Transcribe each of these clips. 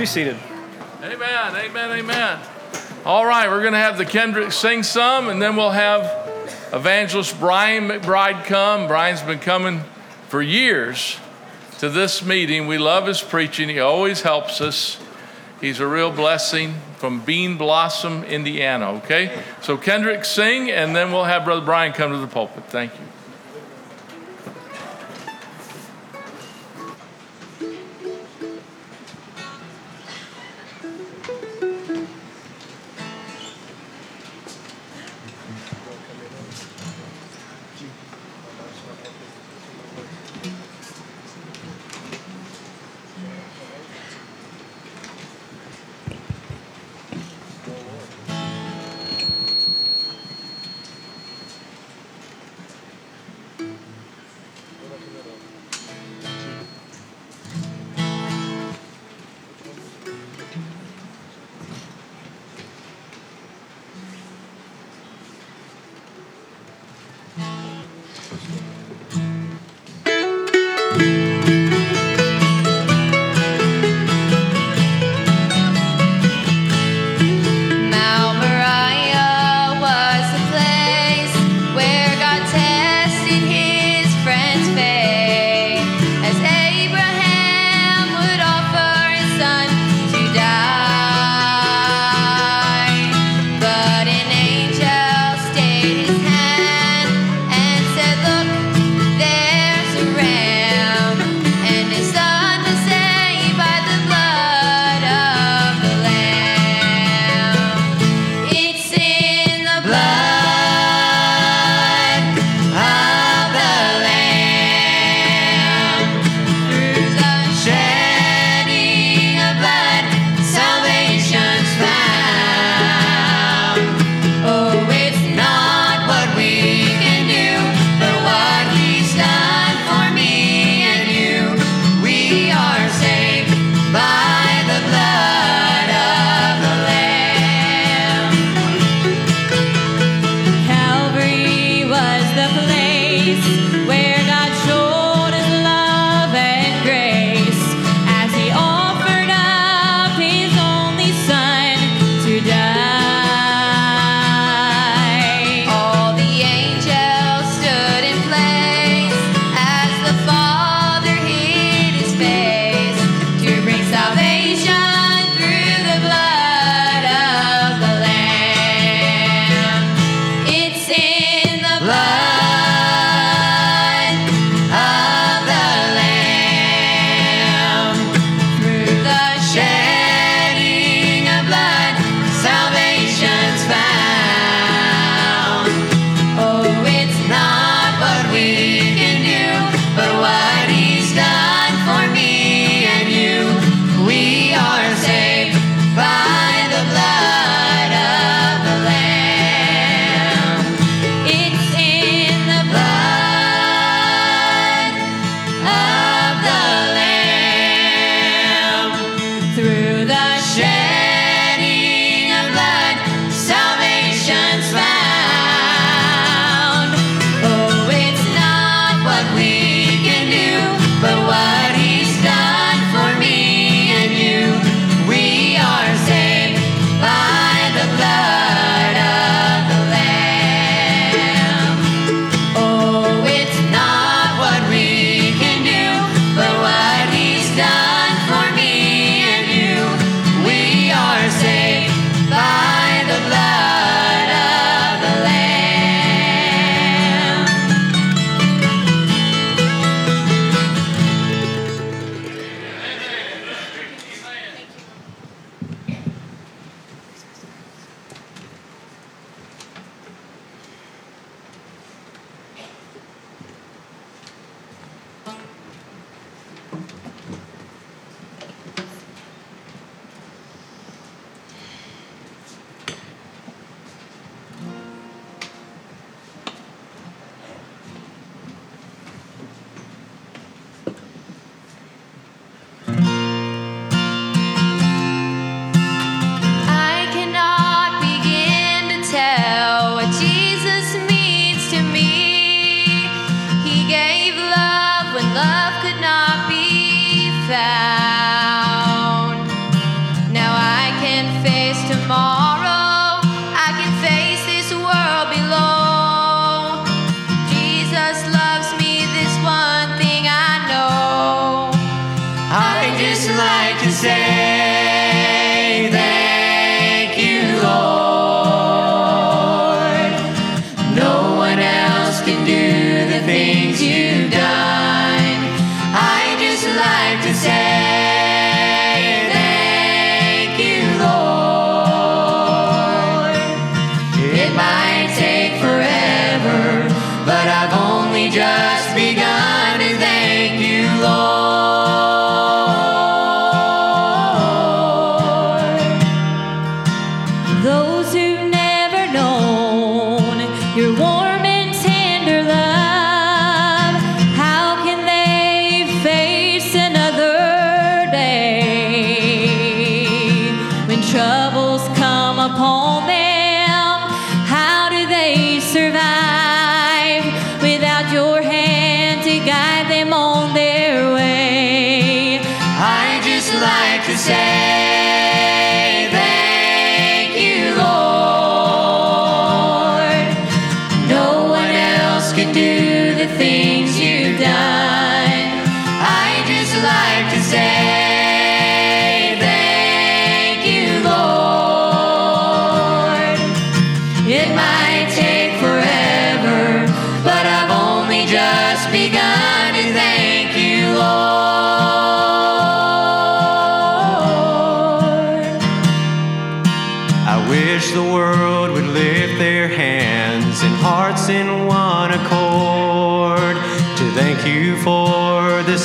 Be seated. Amen, amen, amen. All right, we're going to have the Kendrick sing some, and then we'll have evangelist Brian McBride come. Brian's been coming for years to this meeting. We love his preaching, he always helps us. He's a real blessing from Bean Blossom, Indiana, okay? So, Kendrick, sing, and then we'll have Brother Brian come to the pulpit. Thank you.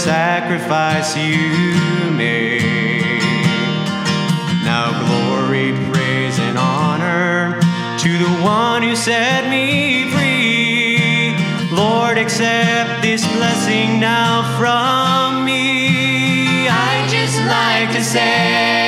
sacrifice you made. Now glory, praise, and honor to the one who set me free. Lord, accept this blessing now from me. I just like to say.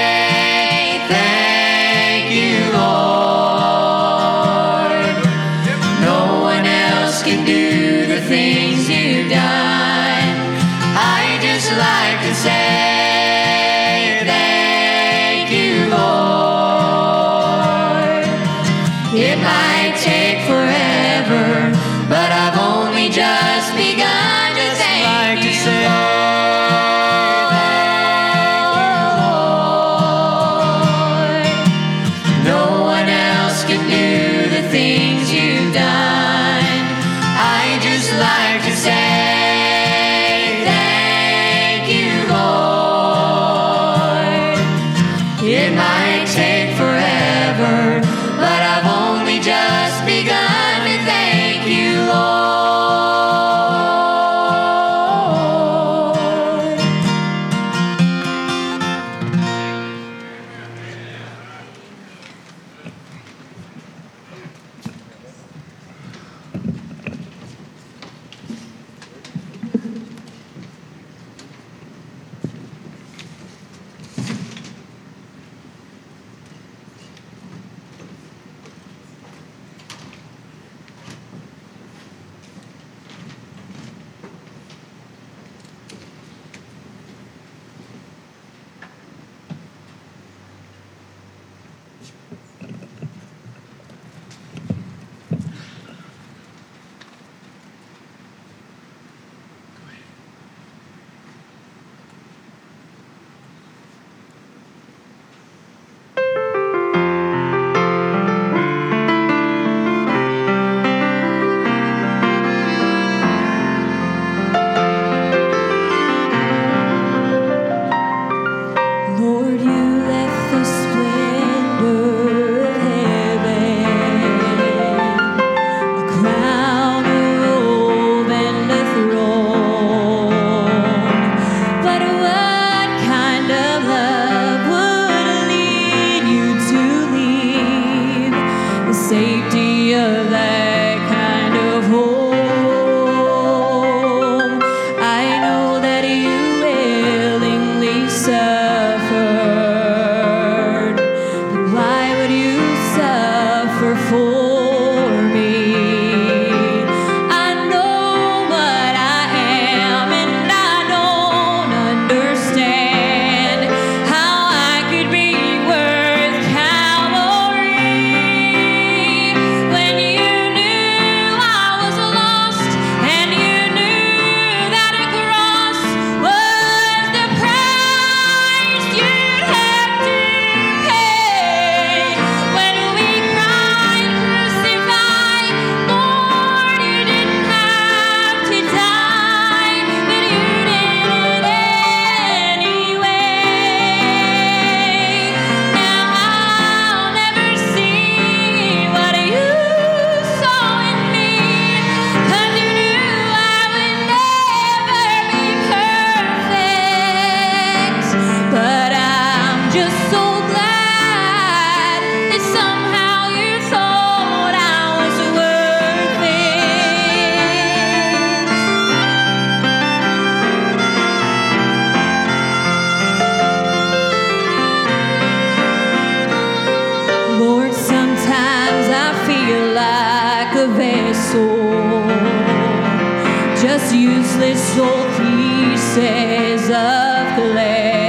Useless old pieces of clay.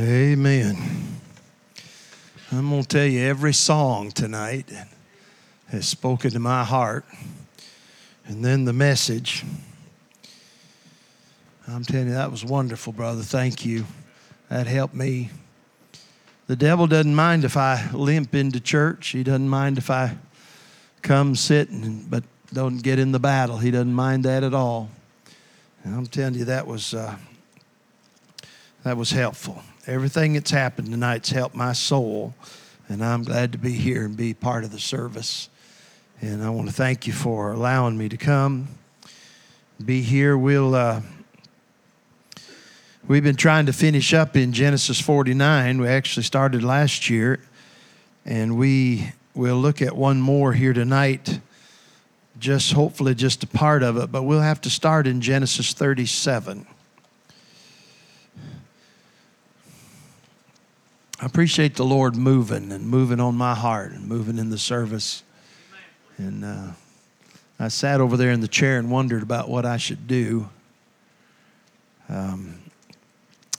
Amen. I'm going to tell you every song tonight has spoken to my heart. And then the message. I'm telling you, that was wonderful, brother. Thank you. That helped me. The devil doesn't mind if I limp into church. He doesn't mind if I come sit but don't get in the battle. He doesn't mind that at all. And I'm telling you, that was uh, that was helpful. Everything that's happened tonight's helped my soul, and I'm glad to be here and be part of the service. And I want to thank you for allowing me to come, be here. We'll uh, we've been trying to finish up in Genesis 49. We actually started last year, and we will look at one more here tonight. Just hopefully just a part of it, but we'll have to start in Genesis 37. I appreciate the Lord moving and moving on my heart and moving in the service. And uh, I sat over there in the chair and wondered about what I should do. Um,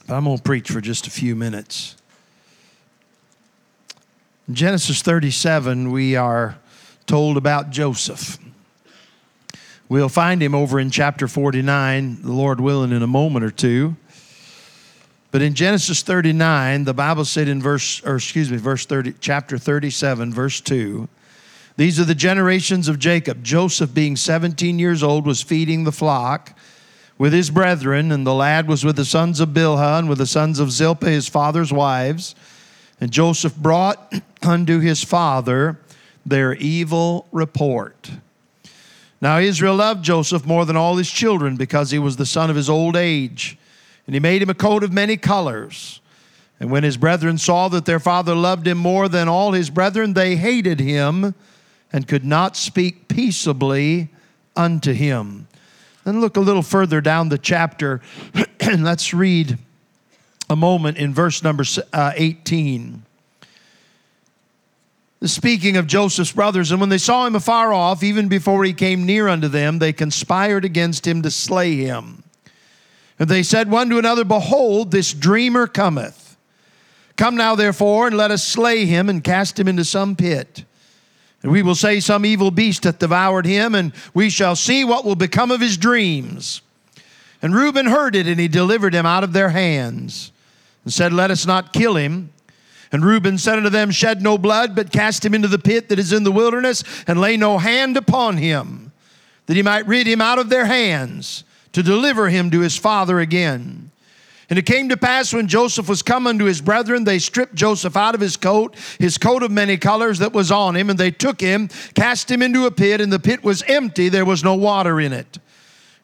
but I'm going to preach for just a few minutes. In Genesis 37, we are told about Joseph. We'll find him over in chapter 49, the Lord willing, in a moment or two. But in Genesis 39, the Bible said in verse, or excuse me, verse 30, chapter 37, verse 2, these are the generations of Jacob. Joseph, being 17 years old, was feeding the flock with his brethren, and the lad was with the sons of Bilhah and with the sons of Zilpah, his father's wives. And Joseph brought unto his father their evil report. Now Israel loved Joseph more than all his children because he was the son of his old age. And he made him a coat of many colors. And when his brethren saw that their father loved him more than all his brethren, they hated him and could not speak peaceably unto him. Then look a little further down the chapter and let's read a moment in verse number uh, 18. Speaking of Joseph's brothers, and when they saw him afar off, even before he came near unto them, they conspired against him to slay him. And they said one to another, Behold, this dreamer cometh. Come now, therefore, and let us slay him and cast him into some pit. And we will say, Some evil beast hath devoured him, and we shall see what will become of his dreams. And Reuben heard it, and he delivered him out of their hands, and said, Let us not kill him. And Reuben said unto them, Shed no blood, but cast him into the pit that is in the wilderness, and lay no hand upon him, that he might rid him out of their hands, to deliver him to his father again. And it came to pass when Joseph was come unto his brethren, they stripped Joseph out of his coat, his coat of many colors that was on him, and they took him, cast him into a pit, and the pit was empty, there was no water in it.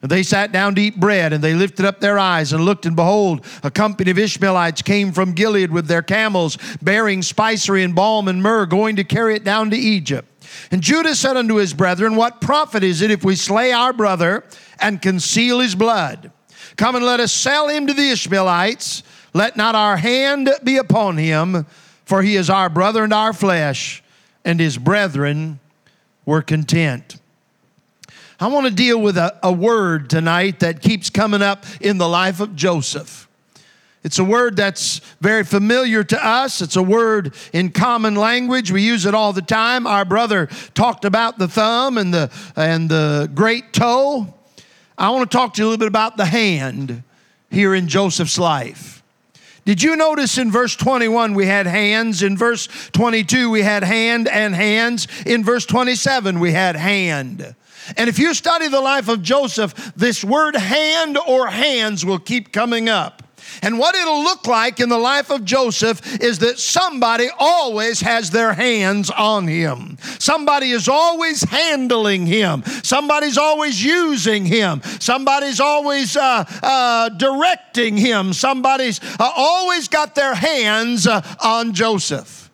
And they sat down to eat bread, and they lifted up their eyes and looked, and behold, a company of Ishmaelites came from Gilead with their camels, bearing spicery and balm and myrrh, going to carry it down to Egypt. And Judah said unto his brethren, What profit is it if we slay our brother and conceal his blood? Come and let us sell him to the Ishmaelites. Let not our hand be upon him, for he is our brother and our flesh. And his brethren were content. I want to deal with a, a word tonight that keeps coming up in the life of Joseph. It's a word that's very familiar to us. It's a word in common language. We use it all the time. Our brother talked about the thumb and the, and the great toe. I want to talk to you a little bit about the hand here in Joseph's life. Did you notice in verse 21 we had hands? In verse 22 we had hand and hands. In verse 27 we had hand. And if you study the life of Joseph, this word hand or hands will keep coming up. And what it'll look like in the life of Joseph is that somebody always has their hands on him. Somebody is always handling him. Somebody's always using him. Somebody's always uh, uh, directing him. Somebody's uh, always got their hands uh, on Joseph.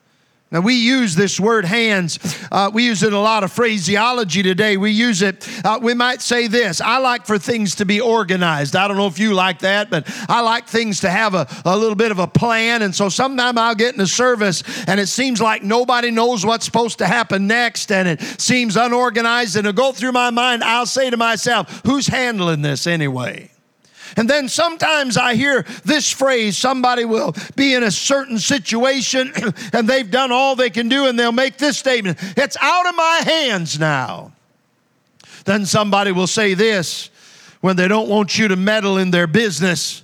Now, we use this word hands, uh, we use it in a lot of phraseology today. We use it, uh, we might say this I like for things to be organized. I don't know if you like that, but I like things to have a, a little bit of a plan. And so sometimes I'll get in a service and it seems like nobody knows what's supposed to happen next and it seems unorganized. And to go through my mind, I'll say to myself, who's handling this anyway? And then sometimes I hear this phrase somebody will be in a certain situation and they've done all they can do, and they'll make this statement It's out of my hands now. Then somebody will say this when they don't want you to meddle in their business,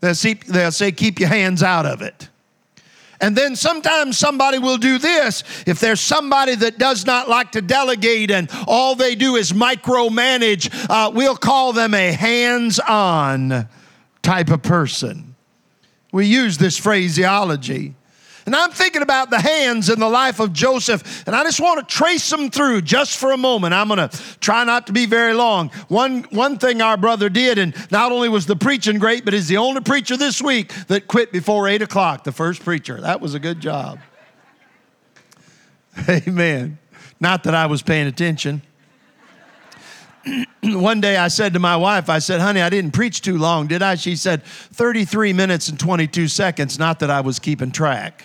they'll, say, Keep your hands out of it. And then sometimes somebody will do this. If there's somebody that does not like to delegate and all they do is micromanage, uh, we'll call them a hands on type of person. We use this phraseology. And I'm thinking about the hands in the life of Joseph, and I just want to trace them through just for a moment. I'm going to try not to be very long. One, one thing our brother did, and not only was the preaching great, but he's the only preacher this week that quit before 8 o'clock, the first preacher. That was a good job. Amen. Not that I was paying attention. one day I said to my wife, I said, honey, I didn't preach too long, did I? She said, 33 minutes and 22 seconds, not that I was keeping track.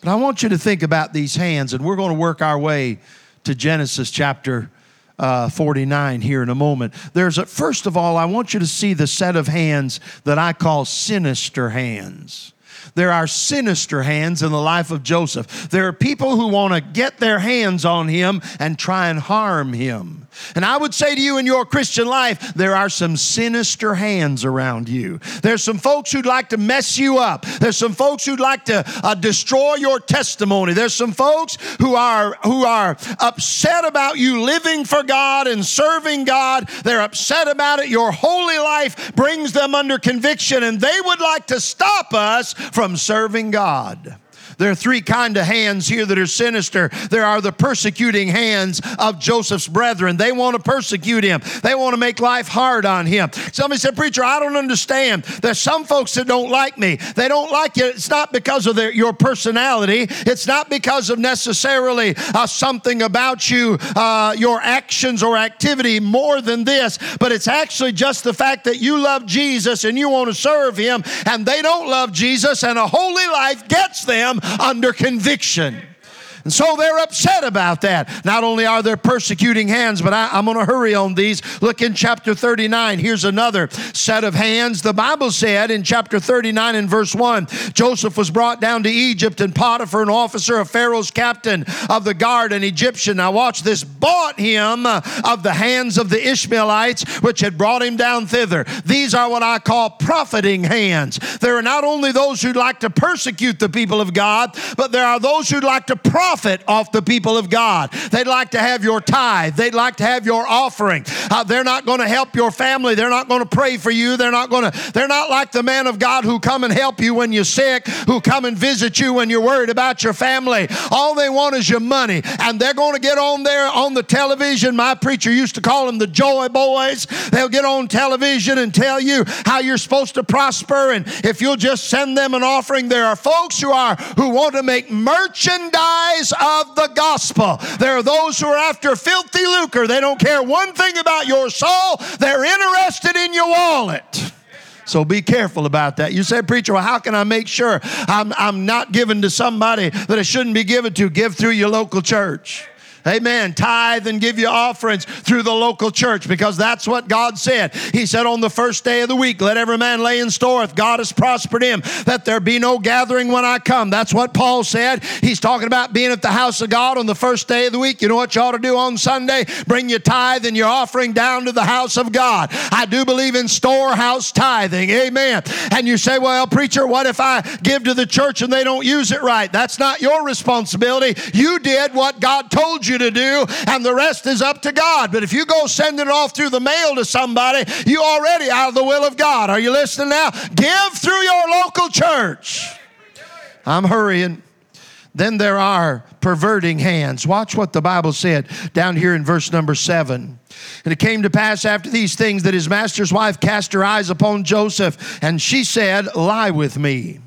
But I want you to think about these hands, and we're going to work our way to Genesis chapter uh, 49 here in a moment. There's a, first of all, I want you to see the set of hands that I call sinister hands. There are sinister hands in the life of Joseph. There are people who want to get their hands on him and try and harm him. And I would say to you in your Christian life, there are some sinister hands around you. There's some folks who'd like to mess you up. There's some folks who'd like to uh, destroy your testimony. There's some folks who are who are upset about you living for God and serving God. They're upset about it. Your holy life brings them under conviction and they would like to stop us from serving God. There are three kind of hands here that are sinister. There are the persecuting hands of Joseph's brethren. They want to persecute him. They want to make life hard on him. Somebody said, "Preacher, I don't understand. There's some folks that don't like me. They don't like you. It's not because of their, your personality. It's not because of necessarily uh, something about you, uh, your actions or activity more than this, but it's actually just the fact that you love Jesus and you want to serve him, and they don't love Jesus, and a holy life gets them under conviction. And so they're upset about that. Not only are there persecuting hands, but I, am going to hurry on these. Look in chapter 39. Here's another set of hands. The Bible said in chapter 39 and verse 1 Joseph was brought down to Egypt, and Potiphar, an officer of Pharaoh's captain of the guard, an Egyptian. Now, watch this, bought him uh, of the hands of the Ishmaelites, which had brought him down thither. These are what I call profiting hands. There are not only those who'd like to persecute the people of God, but there are those who'd like to profit profit off the people of God. They'd like to have your tithe. They'd like to have your offering. Uh, they're not going to help your family. They're not going to pray for you. They're not going to, they're not like the man of God who come and help you when you're sick, who come and visit you when you're worried about your family. All they want is your money. And they're going to get on there on the television. My preacher used to call them the joy boys. They'll get on television and tell you how you're supposed to prosper. And if you'll just send them an offering, there are folks who are who want to make merchandise of the gospel. There are those who are after filthy lucre. They don't care one thing about your soul, they're interested in your wallet. So be careful about that. You say, preacher, well, how can I make sure I'm, I'm not giving to somebody that I shouldn't be given to? Give through your local church. Amen. Tithe and give your offerings through the local church because that's what God said. He said, On the first day of the week, let every man lay in store if God has prospered him, that there be no gathering when I come. That's what Paul said. He's talking about being at the house of God on the first day of the week. You know what you ought to do on Sunday? Bring your tithe and your offering down to the house of God. I do believe in storehouse tithing. Amen. And you say, Well, preacher, what if I give to the church and they don't use it right? That's not your responsibility. You did what God told you you to do, and the rest is up to God. But if you go sending it off through the mail to somebody, you already out of the will of God. Are you listening now? Give through your local church. I'm hurrying. Then there are perverting hands. Watch what the Bible said down here in verse number seven. And it came to pass after these things that his master's wife cast her eyes upon Joseph, and she said, Lie with me.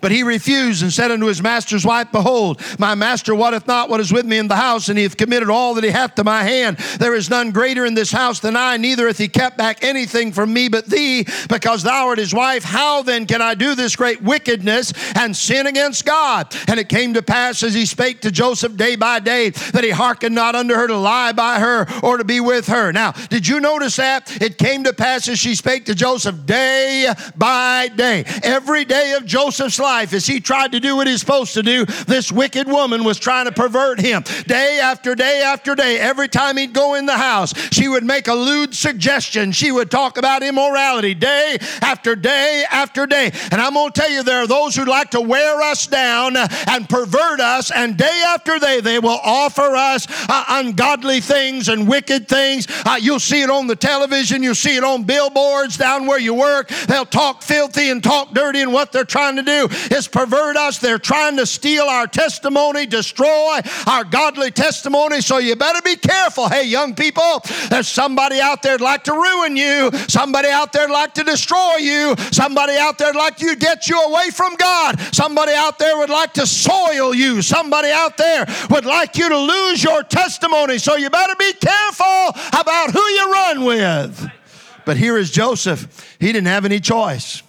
But he refused and said unto his master's wife, Behold, my master wotteth not what is with me in the house, and he hath committed all that he hath to my hand. There is none greater in this house than I, neither hath he kept back anything from me but thee, because thou art his wife. How then can I do this great wickedness and sin against God? And it came to pass as he spake to Joseph day by day that he hearkened not unto her to lie by her or to be with her. Now, did you notice that? It came to pass as she spake to Joseph day by day. Every day of Joseph's life as he tried to do what he's supposed to do, this wicked woman was trying to pervert him. Day after day after day, every time he'd go in the house, she would make a lewd suggestion. She would talk about immorality day after day after day. And I'm going to tell you, there are those who like to wear us down and pervert us, and day after day, they will offer us uh, ungodly things and wicked things. Uh, you'll see it on the television, you'll see it on billboards down where you work. They'll talk filthy and talk dirty, and what they're trying to do is pervert us. They're trying to steal our testimony, destroy our godly testimony. So you better be careful. Hey, young people, there's somebody out there like to ruin you, somebody out there like to destroy you, somebody out there like to get you away from God, somebody out there would like to soil you, somebody out there would like you to lose your testimony. So you better be careful about who you run with. But here is Joseph. He didn't have any choice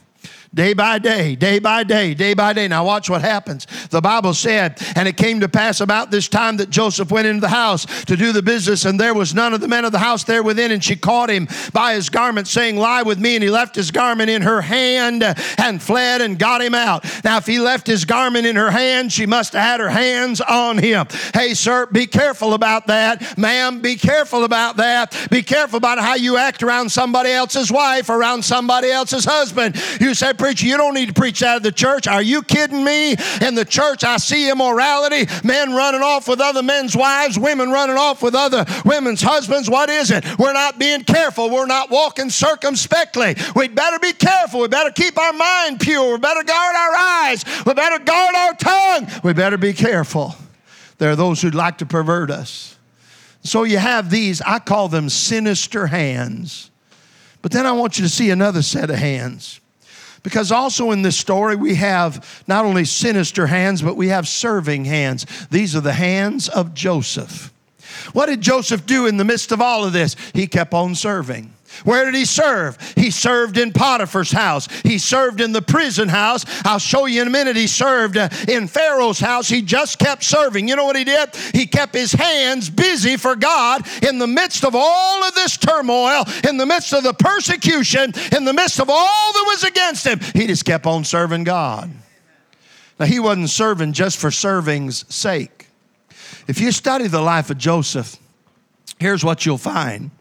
day by day, day by day, day by day. Now, watch what happens. The Bible said, And it came to pass about this time that Joseph went into the house to do the business, and there was none of the men of the house there within. And she caught him by his garment, saying, Lie with me. And he left his garment in her hand and fled and got him out. Now, if he left his garment in her hand, she must have had her hands on him. Hey, sir, be careful about that. Ma'am, be careful about that. Be careful about how you act around somebody else's wife, around somebody else's husband. You say, preacher, you don't need to preach out of the church. Are you kidding me? In the church, I see immorality, men running off with other men's wives, women running off with other women's husbands. What is it? We're not being careful. We're not walking circumspectly. We'd better be careful. We better keep our mind pure. We better guard our eyes. We better guard our tongue. We better be careful. There are those who'd like to pervert us. So you have these, I call them sinister hands. But then I want you to see another set of hands. Because also in this story, we have not only sinister hands, but we have serving hands. These are the hands of Joseph. What did Joseph do in the midst of all of this? He kept on serving. Where did he serve? He served in Potiphar's house. He served in the prison house. I'll show you in a minute. He served uh, in Pharaoh's house. He just kept serving. You know what he did? He kept his hands busy for God in the midst of all of this turmoil, in the midst of the persecution, in the midst of all that was against him. He just kept on serving God. Now, he wasn't serving just for serving's sake. If you study the life of Joseph, here's what you'll find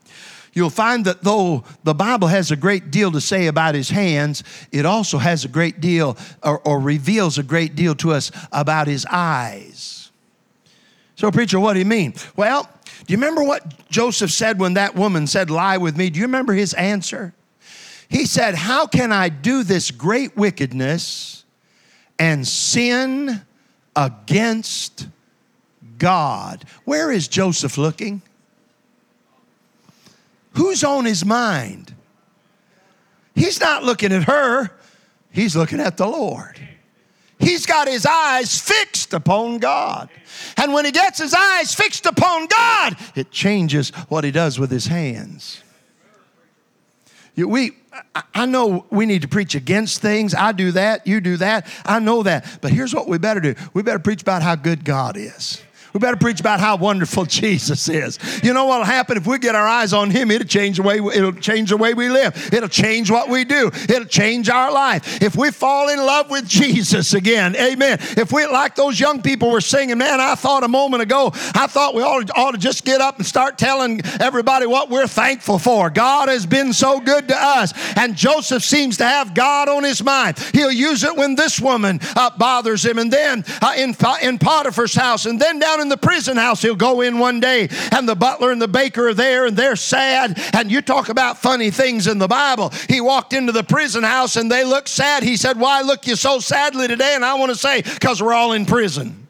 you'll find that though the Bible has a great deal to say about his hands, it also has a great deal or, or reveals a great deal to us about his eyes. So, preacher, what do you mean? Well, do you remember what Joseph said when that woman said, Lie with me? Do you remember his answer? He said, How can I do this great wickedness and sin against God? Where is Joseph looking? Who's on his mind? He's not looking at her, he's looking at the Lord. He's got his eyes fixed upon God. And when he gets his eyes fixed upon God, it changes what he does with his hands. We, I know we need to preach against things. I do that. You do that. I know that. But here's what we better do we better preach about how good God is. We better preach about how wonderful Jesus is. You know what'll happen if we get our eyes on Him? It'll change the way it'll change the way we live. It'll change what we do. It'll change our life. If we fall in love with Jesus again, Amen. If we like those young people were singing, man, I thought a moment ago, I thought we ought to, ought to just get up and start telling everybody what we're thankful for. God has been so good to us, and Joseph seems to have God on his mind. He'll use it when this woman uh, bothers him, and then uh, in in Potiphar's house, and then down in the prison house. He'll go in one day, and the butler and the baker are there, and they're sad. And you talk about funny things in the Bible. He walked into the prison house, and they looked sad. He said, Why look you so sadly today? And I want to say, Because we're all in prison.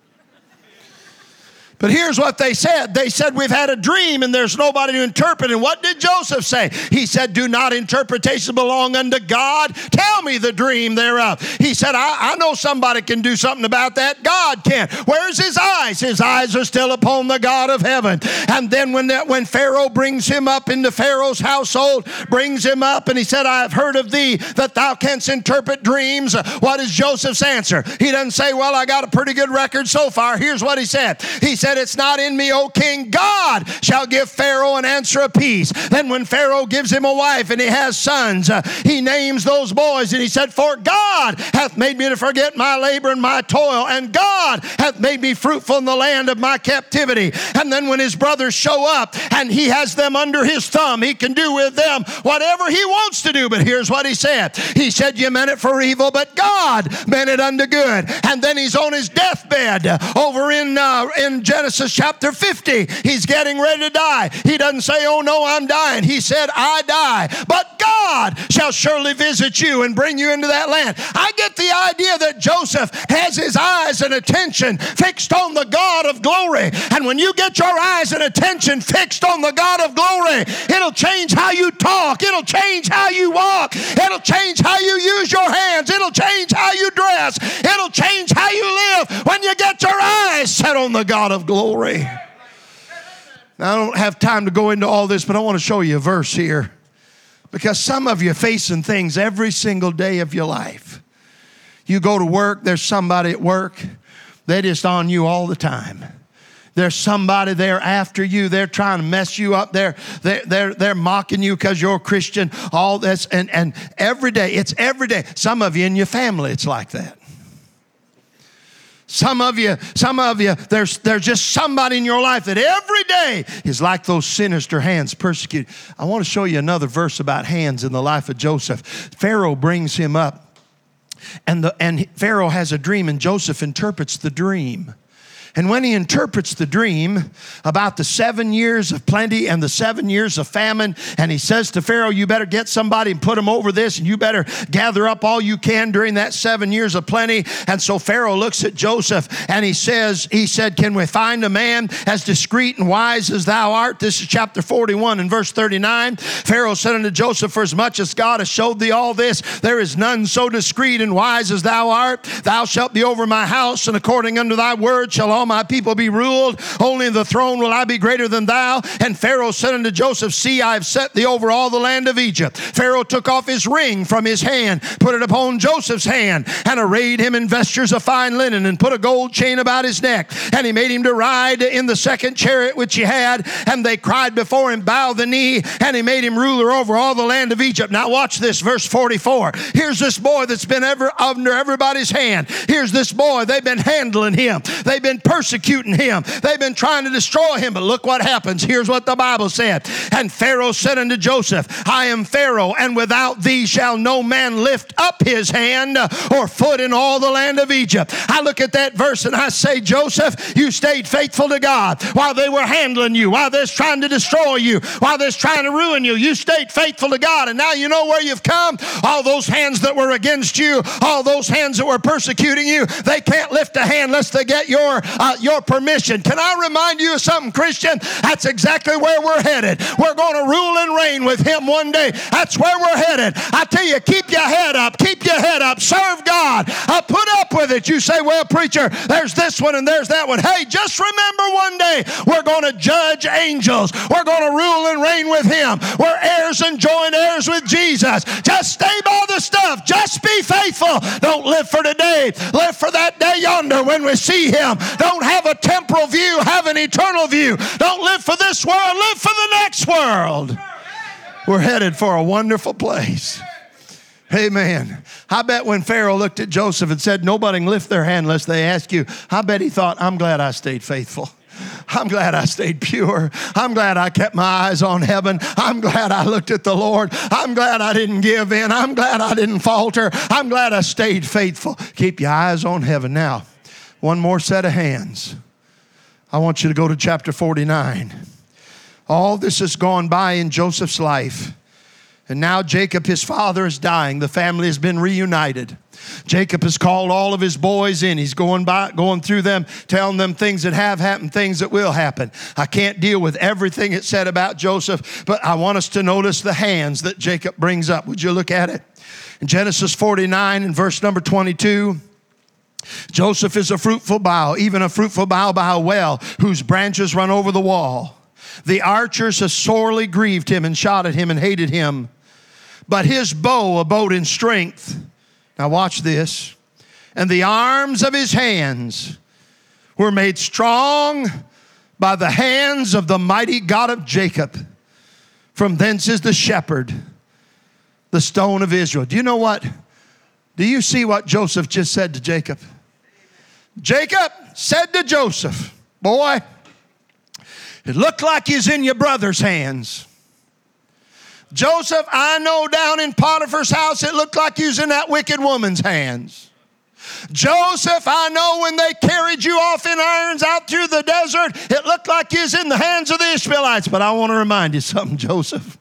But here's what they said they said, We've had a dream and there's nobody to interpret. And what did Joseph say? He said, Do not interpretation belong unto God? Tell me the dream thereof. He said, I, I know somebody can do something about that. God can. Where's his eyes? His eyes are still upon the God of heaven. And then when, that, when Pharaoh brings him up into Pharaoh's household, brings him up, and he said, I have heard of thee that thou canst interpret dreams. What is Joseph's answer? He doesn't say, Well, I got a pretty good record so far. Here's what he said. He It's not in me, O king. God shall give Pharaoh an answer of peace. Then when Pharaoh gives him a wife and he has sons, uh, he names those boys and he said, For God hath made me to forget my labor and my toil, and God hath made me fruitful in the land of my captivity. And then when his brothers show up and he has them under his thumb, he can do with them whatever he wants to do. But here's what he said He said, You meant it for evil, but God meant it unto good. And then he's on his deathbed over in, uh, in Genesis chapter 50. He's getting ready to die. He doesn't say, Oh no, I'm dying. He said, I die. But God shall surely visit you and bring you into that land. I get the idea that Joseph has his eyes and attention fixed on the God of glory. And when you get your eyes and attention fixed on the God of glory, it'll change how you talk, it'll change how you walk, it'll change how you use your hands, it'll change how you dress, it'll change how you live when you get your eyes set on the God of glory. Now, I don't have time to go into all this, but I want to show you a verse here because some of you are facing things every single day of your life. You go to work, there's somebody at work, they're just on you all the time. There's somebody there after you. They're trying to mess you up. They're, they're, they're, they're mocking you because you're a Christian. All this. And, and every day, it's every day. Some of you in your family, it's like that. Some of you, some of you, there's, there's just somebody in your life that every day is like those sinister hands persecuted. I want to show you another verse about hands in the life of Joseph. Pharaoh brings him up, and, the, and Pharaoh has a dream, and Joseph interprets the dream. And when he interprets the dream about the seven years of plenty and the seven years of famine, and he says to Pharaoh, You better get somebody and put them over this, and you better gather up all you can during that seven years of plenty. And so Pharaoh looks at Joseph and he says, He said, Can we find a man as discreet and wise as thou art? This is chapter 41 and verse 39. Pharaoh said unto Joseph, For as much as God has showed thee all this, there is none so discreet and wise as thou art. Thou shalt be over my house, and according unto thy word shall all all my people be ruled. Only in the throne will I be greater than thou. And Pharaoh said unto Joseph, See, I have set thee over all the land of Egypt. Pharaoh took off his ring from his hand, put it upon Joseph's hand, and arrayed him in vestures of fine linen, and put a gold chain about his neck. And he made him to ride in the second chariot which he had. And they cried before him, Bow the knee. And he made him ruler over all the land of Egypt. Now watch this, verse 44. Here's this boy that's been ever under everybody's hand. Here's this boy. They've been handling him. They've been persecuting him. They've been trying to destroy him. But look what happens. Here's what the Bible said. And Pharaoh said unto Joseph, I am Pharaoh, and without thee shall no man lift up his hand or foot in all the land of Egypt. I look at that verse and I say, Joseph, you stayed faithful to God while they were handling you, while they're trying to destroy you, while they're trying to ruin you. You stayed faithful to God. And now you know where you've come. All those hands that were against you, all those hands that were persecuting you, they can't lift a hand unless they get your, uh, your permission. Can I remind you of something, Christian? That's exactly where we're headed. We're going to rule and reign with Him one day. That's where we're headed. I tell you, keep your head up. Keep your head up. Serve God. Uh, put up with it. You say, well, preacher, there's this one and there's that one. Hey, just remember one day we're going to judge angels. We're going to rule and reign with Him. We're heirs and joint heirs with Jesus. Just stay by the stuff. Just be faithful. Don't live for today. Live for that day yonder when we see Him. Don't have a temporal view. Have an eternal view. Don't live for this world. Live for the next world. We're headed for a wonderful place. Amen. I bet when Pharaoh looked at Joseph and said, Nobody can lift their hand unless they ask you, I bet he thought, I'm glad I stayed faithful. I'm glad I stayed pure. I'm glad I kept my eyes on heaven. I'm glad I looked at the Lord. I'm glad I didn't give in. I'm glad I didn't falter. I'm glad I stayed faithful. Keep your eyes on heaven. Now, one more set of hands. I want you to go to chapter 49. All this has gone by in Joseph's life. And now Jacob, his father, is dying. The family has been reunited. Jacob has called all of his boys in. He's going by, going through them, telling them things that have happened, things that will happen. I can't deal with everything it said about Joseph, but I want us to notice the hands that Jacob brings up. Would you look at it? In Genesis 49 and verse number 22. Joseph is a fruitful bough, even a fruitful bough by a well, whose branches run over the wall. The archers have sorely grieved him and shot at him and hated him. But his bow abode in strength. Now, watch this. And the arms of his hands were made strong by the hands of the mighty God of Jacob. From thence is the shepherd, the stone of Israel. Do you know what? Do you see what Joseph just said to Jacob? Jacob said to Joseph, Boy, it looked like he's in your brother's hands. Joseph, I know down in Potiphar's house, it looked like was in that wicked woman's hands. Joseph, I know when they carried you off in irons out through the desert, it looked like you was in the hands of the Ishmaelites. But I want to remind you something, Joseph.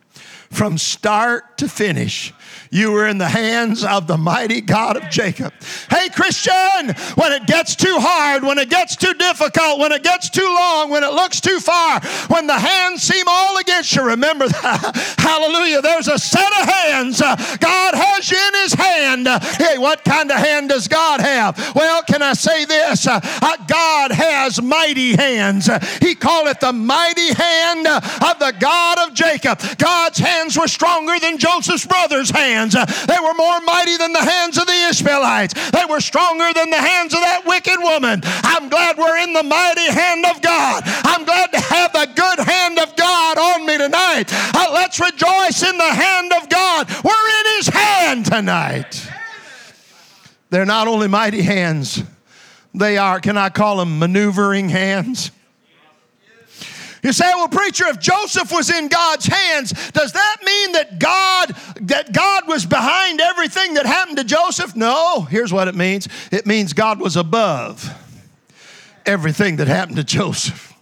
From start to finish, you were in the hands of the mighty God of Jacob. Hey, Christian, when it gets too hard, when it gets too difficult, when it gets too long, when it looks too far, when the hands seem all against you, remember that. Hallelujah. There's a set of hands. Uh, God has you in His hand. Hey, what kind of hand does God have? Well, can I say this? Uh, uh God has mighty hands. He called it the mighty hand of the God of Jacob. God's hands were stronger than Joseph's brother's hands hands. They were more mighty than the hands of the Ishmaelites. They were stronger than the hands of that wicked woman. I'm glad we're in the mighty hand of God. I'm glad to have the good hand of God on me tonight. Uh, let's rejoice in the hand of God. We're in His hand tonight. They're not only mighty hands, they are, can I call them maneuvering hands? You say, well, preacher, if Joseph was in God's hands, does that mean that God that God was behind everything that happened to Joseph? No. Here's what it means. It means God was above everything that happened to Joseph.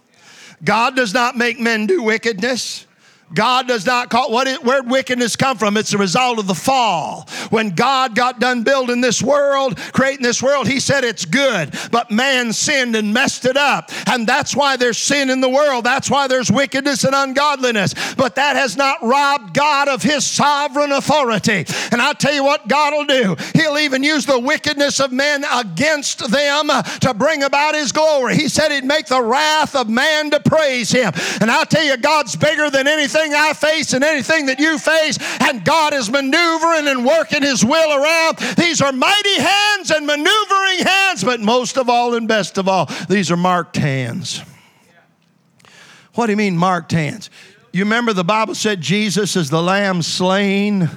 God does not make men do wickedness. God does not call what it, where wickedness come from. It's a result of the fall. When God got done building this world, creating this world, He said it's good. But man sinned and messed it up, and that's why there's sin in the world. That's why there's wickedness and ungodliness. But that has not robbed God of His sovereign authority. And I tell you what God will do. He'll even use the wickedness of men against them to bring about His glory. He said He'd make the wrath of man to praise Him. And I tell you, God's bigger than anything I face and anything that you face, and God is maneuvering and working His will around. These are mighty hands and maneuvering hands, but most of all and best of all, these are marked hands. What do you mean, marked hands? You remember the Bible said Jesus is the lamb slain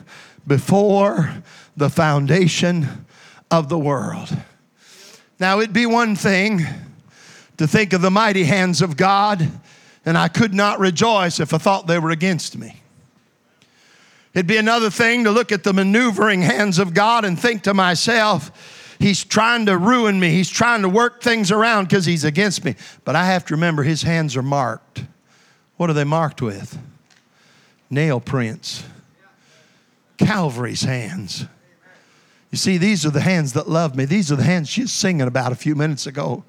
before the foundation of the world. Now, it'd be one thing to think of the mighty hands of God and I could not rejoice if I thought they were against me. It'd be another thing to look at the maneuvering hands of God and think to myself, He's trying to ruin me. He's trying to work things around because He's against me. But I have to remember His hands are marked. What are they marked with? Nail prints. Calvary's hands. You see, these are the hands that love me. These are the hands she's singing about a few minutes ago.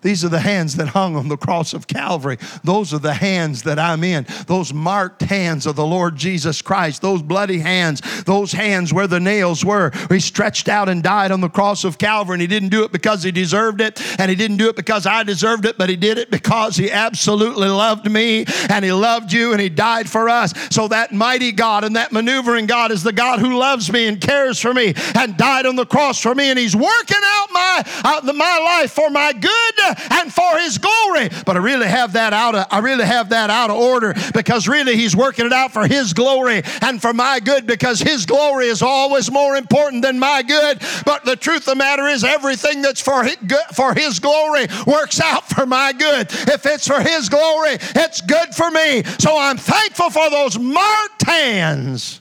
These are the hands that hung on the cross of Calvary. Those are the hands that I'm in. Those marked hands of the Lord Jesus Christ. Those bloody hands. Those hands where the nails were. He stretched out and died on the cross of Calvary. And he didn't do it because he deserved it. And he didn't do it because I deserved it. But he did it because he absolutely loved me. And he loved you. And he died for us. So that mighty God and that maneuvering God is the God who loves me and cares for me and died on the cross for me. And he's working out my, uh, my life for my good and for his glory. But I really have that out of I really have that out of order because really he's working it out for his glory and for my good because his glory is always more important than my good. But the truth of the matter is everything that's for his, for his glory works out for my good. If it's for his glory, it's good for me. So I'm thankful for those marked hands.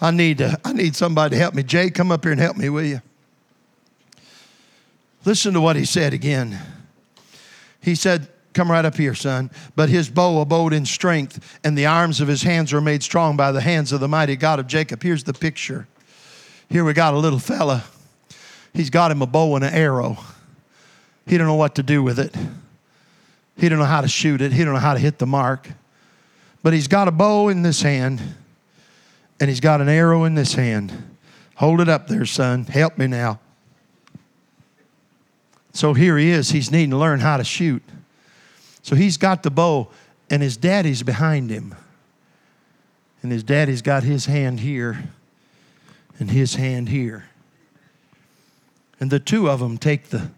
I need to, I need somebody to help me. Jay, come up here and help me, will you? Listen to what he said again. He said, Come right up here, son. But his bow abode in strength, and the arms of his hands were made strong by the hands of the mighty God of Jacob. Here's the picture. Here we got a little fella. He's got him a bow and an arrow. He don't know what to do with it. He don't know how to shoot it. He don't know how to hit the mark. But he's got a bow in this hand, and he's got an arrow in this hand. Hold it up there, son. Help me now. So here he is. He's needing to learn how to shoot. So he's got the bow, and his daddy's behind him. And his daddy's got his hand here and his hand here. And the two of them take the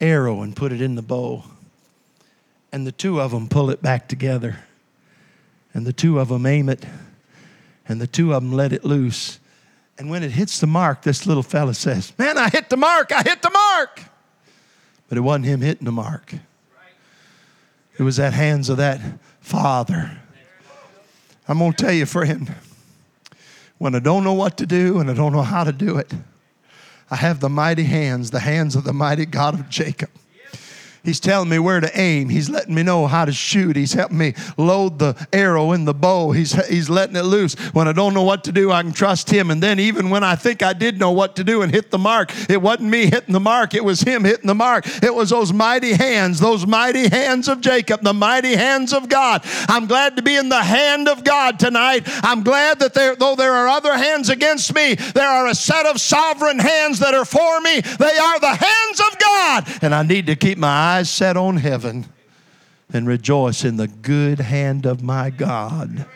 arrow and put it in the bow. And the two of them pull it back together. And the two of them aim it. And the two of them let it loose. And when it hits the mark, this little fella says, Man, I hit the mark. I hit the mark. But it wasn't him hitting the mark. It was that hands of that father. I'm going to tell you, friend, when I don't know what to do and I don't know how to do it, I have the mighty hands, the hands of the mighty God of Jacob. He's telling me where to aim. He's letting me know how to shoot. He's helping me load the arrow in the bow. He's, he's letting it loose. When I don't know what to do, I can trust Him. And then, even when I think I did know what to do and hit the mark, it wasn't me hitting the mark, it was Him hitting the mark. It was those mighty hands, those mighty hands of Jacob, the mighty hands of God. I'm glad to be in the hand of God tonight. I'm glad that there, though there are other hands against me, there are a set of sovereign hands that are for me. They are the hands of God. And I need to keep my eyes eyes set on heaven and rejoice in the good hand of my God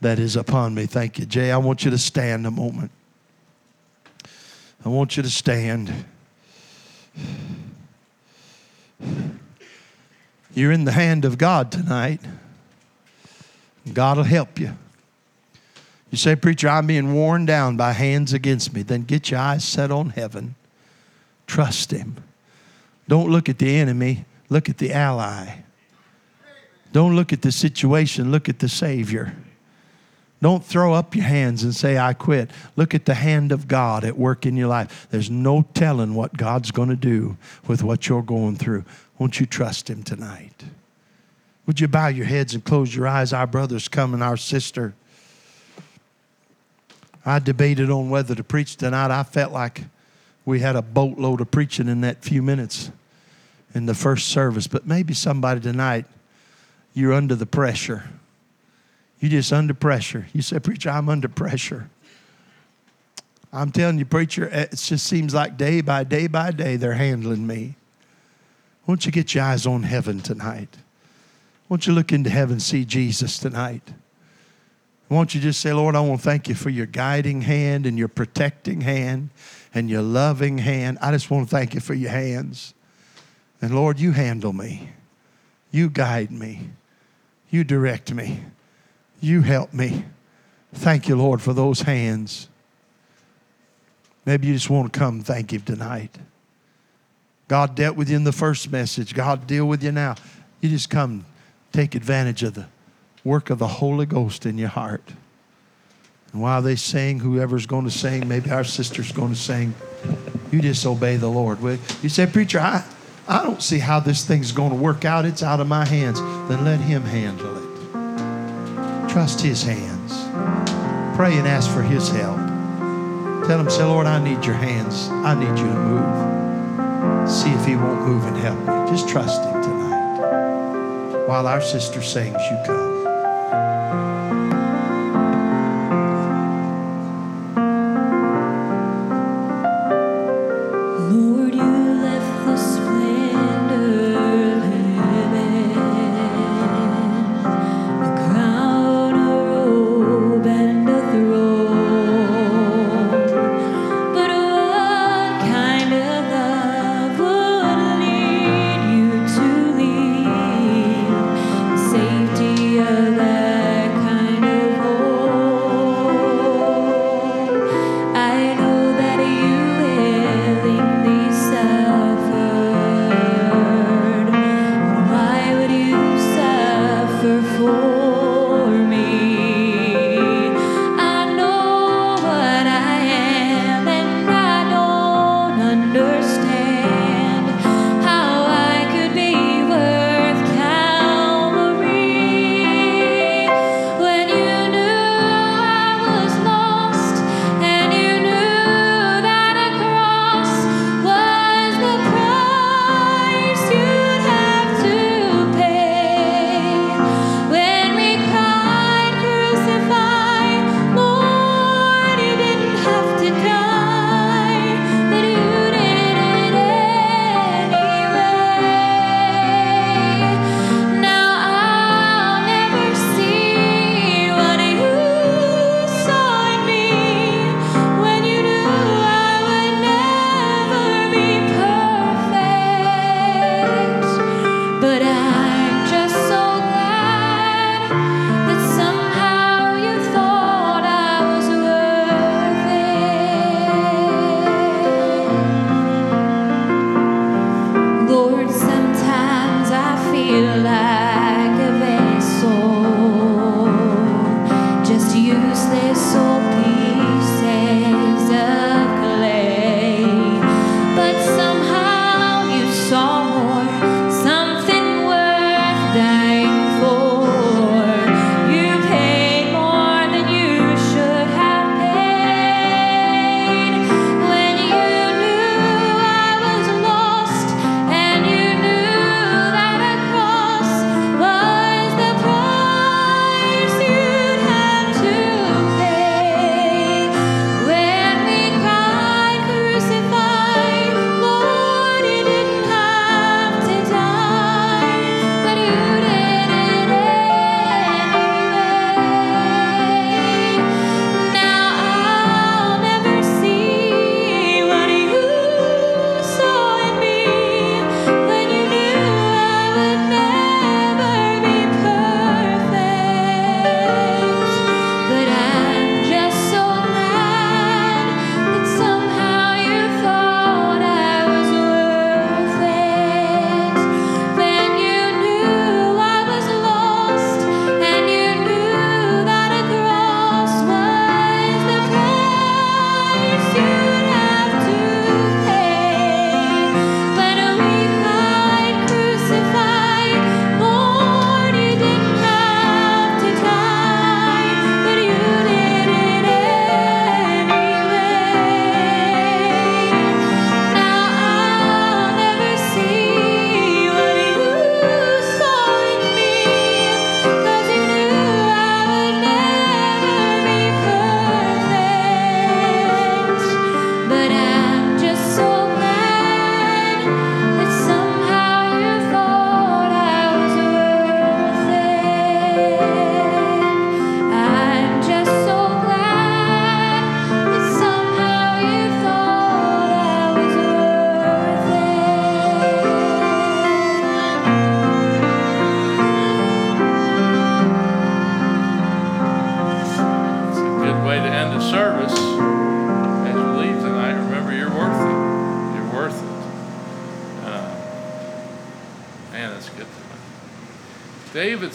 that is upon me. Thank you, Jay. I want you to stand a moment. I want you to stand. You're in the hand of God tonight. God will help you. You say, Preacher, I'm being worn down by hands against me. Then get your eyes set on heaven. Trust Him. Don't look at the enemy, look at the ally. Don't look at the situation, look at the Savior. Don't throw up your hands and say, I quit. Look at the hand of God at work in your life. There's no telling what God's going to do with what you're going through. Won't you trust Him tonight? Would you bow your heads and close your eyes? Our brother's coming, our sister. I debated on whether to preach tonight. I felt like we had a boatload of preaching in that few minutes in the first service, but maybe somebody tonight, you're under the pressure. You're just under pressure. You say, Preacher, I'm under pressure. I'm telling you, preacher, it just seems like day by day by day they're handling me. Won't you get your eyes on heaven tonight? Won't you look into heaven and see Jesus tonight? Won't you just say, Lord, I want to thank you for your guiding hand and your protecting hand and your loving hand. I just want to thank you for your hands. And Lord, you handle me. You guide me. You direct me. You help me. Thank you, Lord, for those hands. Maybe you just want to come thank Him tonight. God dealt with you in the first message. God deal with you now. You just come take advantage of the work of the Holy Ghost in your heart. And while they sing, whoever's going to sing, maybe our sister's going to sing, you just obey the Lord. You say, Preacher, I, I don't see how this thing's going to work out. It's out of my hands. Then let Him handle it. Trust His hands. Pray and ask for His help. Tell Him, say, Lord, I need your hands. I need you to move. See if He won't move and help me. Just trust Him tonight. While our sister sings, you come.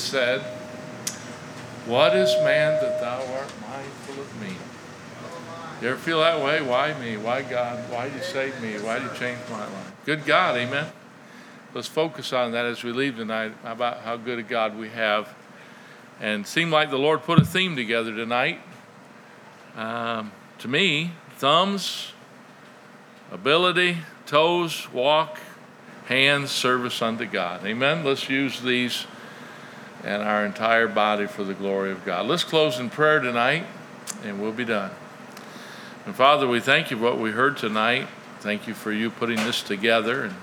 Said, What is man that thou art mindful of me? You ever feel that way? Why me? Why God? Why did you save me? Why did you change my life? Good God, amen. Let's focus on that as we leave tonight about how good a God we have. And seemed like the Lord put a theme together tonight. Um, to me, thumbs, ability, toes, walk, hands, service unto God. Amen. Let's use these and our entire body for the glory of God. Let's close in prayer tonight, and we'll be done. And Father, we thank you for what we heard tonight. Thank you for you putting this together and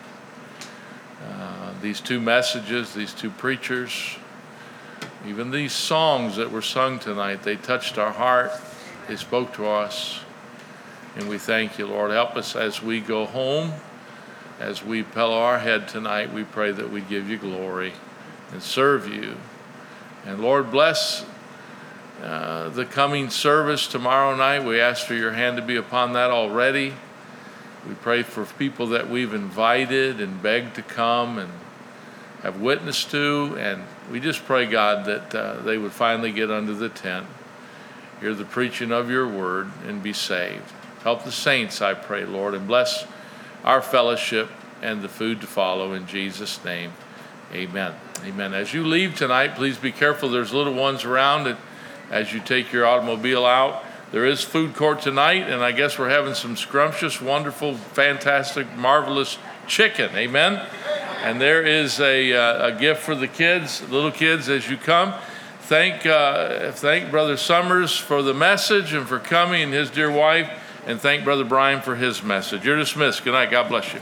uh, these two messages, these two preachers, even these songs that were sung tonight. They touched our heart. They spoke to us. And we thank you, Lord. Help us as we go home, as we pillow our head tonight. We pray that we give you glory and serve you. And Lord, bless uh, the coming service tomorrow night. We ask for your hand to be upon that already. We pray for people that we've invited and begged to come and have witnessed to. And we just pray, God, that uh, they would finally get under the tent, hear the preaching of your word, and be saved. Help the saints, I pray, Lord, and bless our fellowship and the food to follow in Jesus' name. Amen. Amen. As you leave tonight, please be careful. There's little ones around as you take your automobile out. There is food court tonight, and I guess we're having some scrumptious, wonderful, fantastic, marvelous chicken. Amen. And there is a, uh, a gift for the kids, little kids, as you come. Thank, uh, thank Brother Summers for the message and for coming, and his dear wife, and thank Brother Brian for his message. You're dismissed. Good night. God bless you.